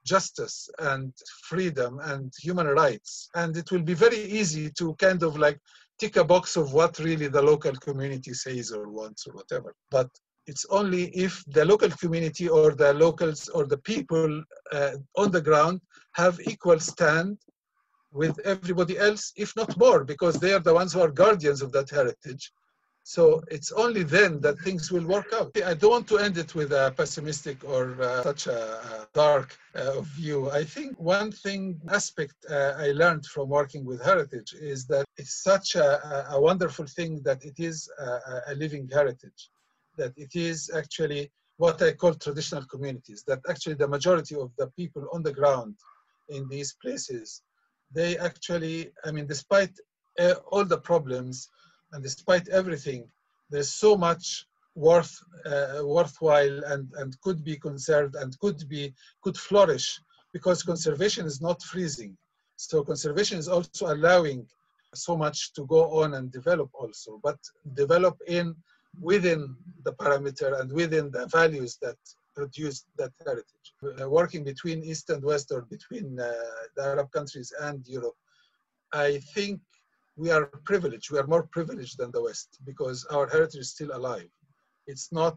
justice and freedom and human rights, and it will be very easy to kind of like tick a box of what really the local community says or wants or whatever. But it's only if the local community or the locals or the people uh, on the ground have equal stand with everybody else, if not more, because they are the ones who are guardians of that heritage. So it's only then that things will work out. I don't want to end it with a pessimistic or uh, such a, dark uh, view. I think one thing aspect uh, I learned from working with heritage is that it's such a, a wonderful thing that it is a, a living heritage, that it is actually what I call traditional communities, that actually the majority of the people on the ground in these places, they actually, I mean, despite uh, all the problems, and despite everything, there's so much worth uh, worthwhile and and could be conserved and could be could flourish because conservation is not freezing. So conservation is also allowing so much to go on and develop also, but develop in within the parameter and within the values that produce that heritage. Uh, working between East and West or between uh, the Arab countries and Europe, I think we are privileged. We are more privileged than the West because our heritage is still alive. It's not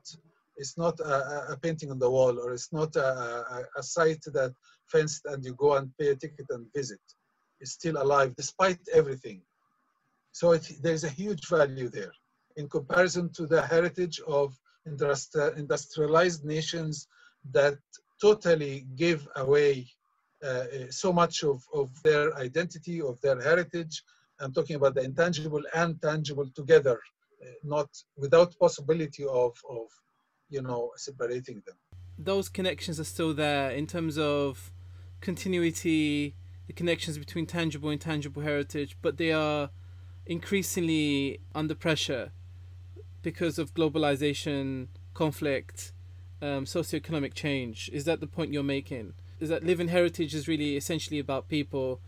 It's not a, a painting on the wall, or it's not a, a, a site that fenced and you go and pay a ticket and visit. It's still alive despite everything. So it, there's a huge value there in comparison to the heritage of industrialized nations that totally give away uh, so much of, of their identity, of their heritage. I'm talking about the intangible and tangible together, uh, not without possibility of, of, you know, separating them. Those connections are still there in terms of continuity, the connections between tangible and intangible heritage, but they are increasingly under pressure because of globalization, conflict, um, socioeconomic change. Is that the point you're making? Is that living heritage is really essentially about people,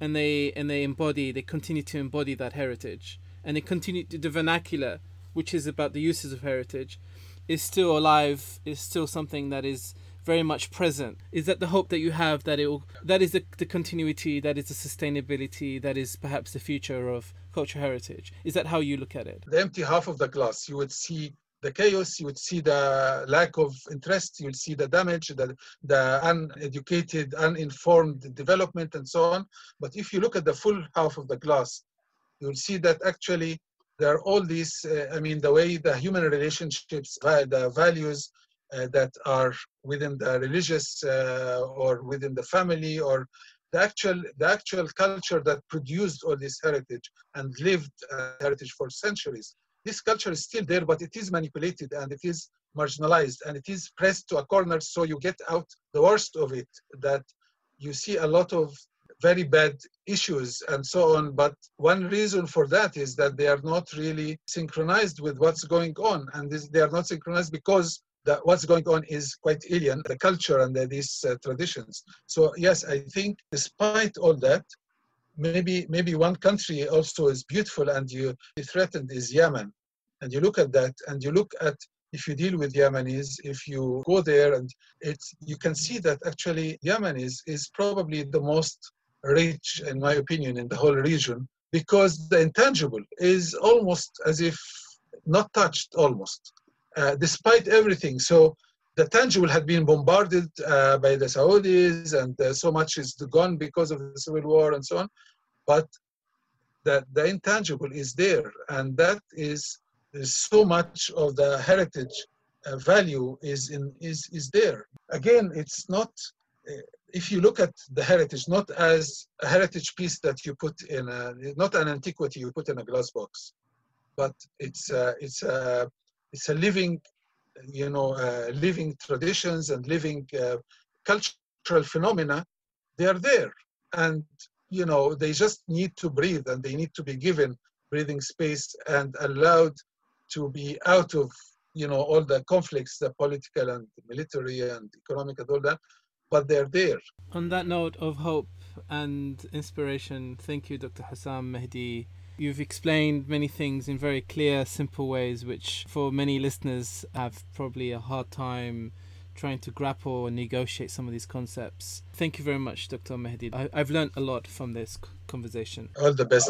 and they and they embody, they continue to embody that heritage, and they continue to, the vernacular, which is about the uses of heritage, is still alive. Is still something that is very much present. Is that the hope that you have that it will, that is the, the continuity, that is the sustainability, that is perhaps the future of cultural heritage? Is that how you look at it? The empty half of the glass, you would see the chaos, you would see the lack of interest, you'll see the damage, the, the uneducated, uninformed development, and so on. But if you look at the full half of the glass, you'll see that actually there are all these, uh, I mean, the way the human relationships, the values, uh, that are within the religious uh, or within the family or the actual the actual culture that produced all this heritage and lived uh, heritage for centuries this culture is still there but it is manipulated and it is marginalized and it is pressed to a corner so you get out the worst of it that you see a lot of very bad issues and so on. But one reason for that is that they are not really synchronized with what's going on. And this, they are not synchronized because that what's going on is quite alien, the culture and the, these uh, traditions. So yes, I think despite all that, maybe maybe one country also is beautiful and you threatened is Yemen. And you look at that and you look at if you deal with Yemenis, if you go there and it's you can see that actually Yemen is, is probably the most rich, in my opinion, in the whole region because the intangible is almost as if not touched almost uh, despite everything. So the tangible had been bombarded uh, by the Saudis, and uh, so much is gone because of the civil war and so on. But that the intangible is there, and that is, so much of the heritage uh, value is in is is there. Again, it's not. Uh, if you look at the heritage, not as a heritage piece that you put in a, not an antiquity you put in a glass box, but it's it's a it's a living, you know, uh, living traditions and living uh, cultural phenomena. They are there, and you know, they just need to breathe, and they need to be given breathing space and allowed to be out of, you know, all the conflicts, the political and military and economic and all that. But they're there. On that note of hope and inspiration, thank you, Dr. Hossam Mahdy You've explained many things in very clear, simple ways, which for many listeners have probably a hard time trying to grapple and negotiate some of these concepts. Thank you very much, Dr. Mahdy. I, have learned a lot from this conversation. All the best.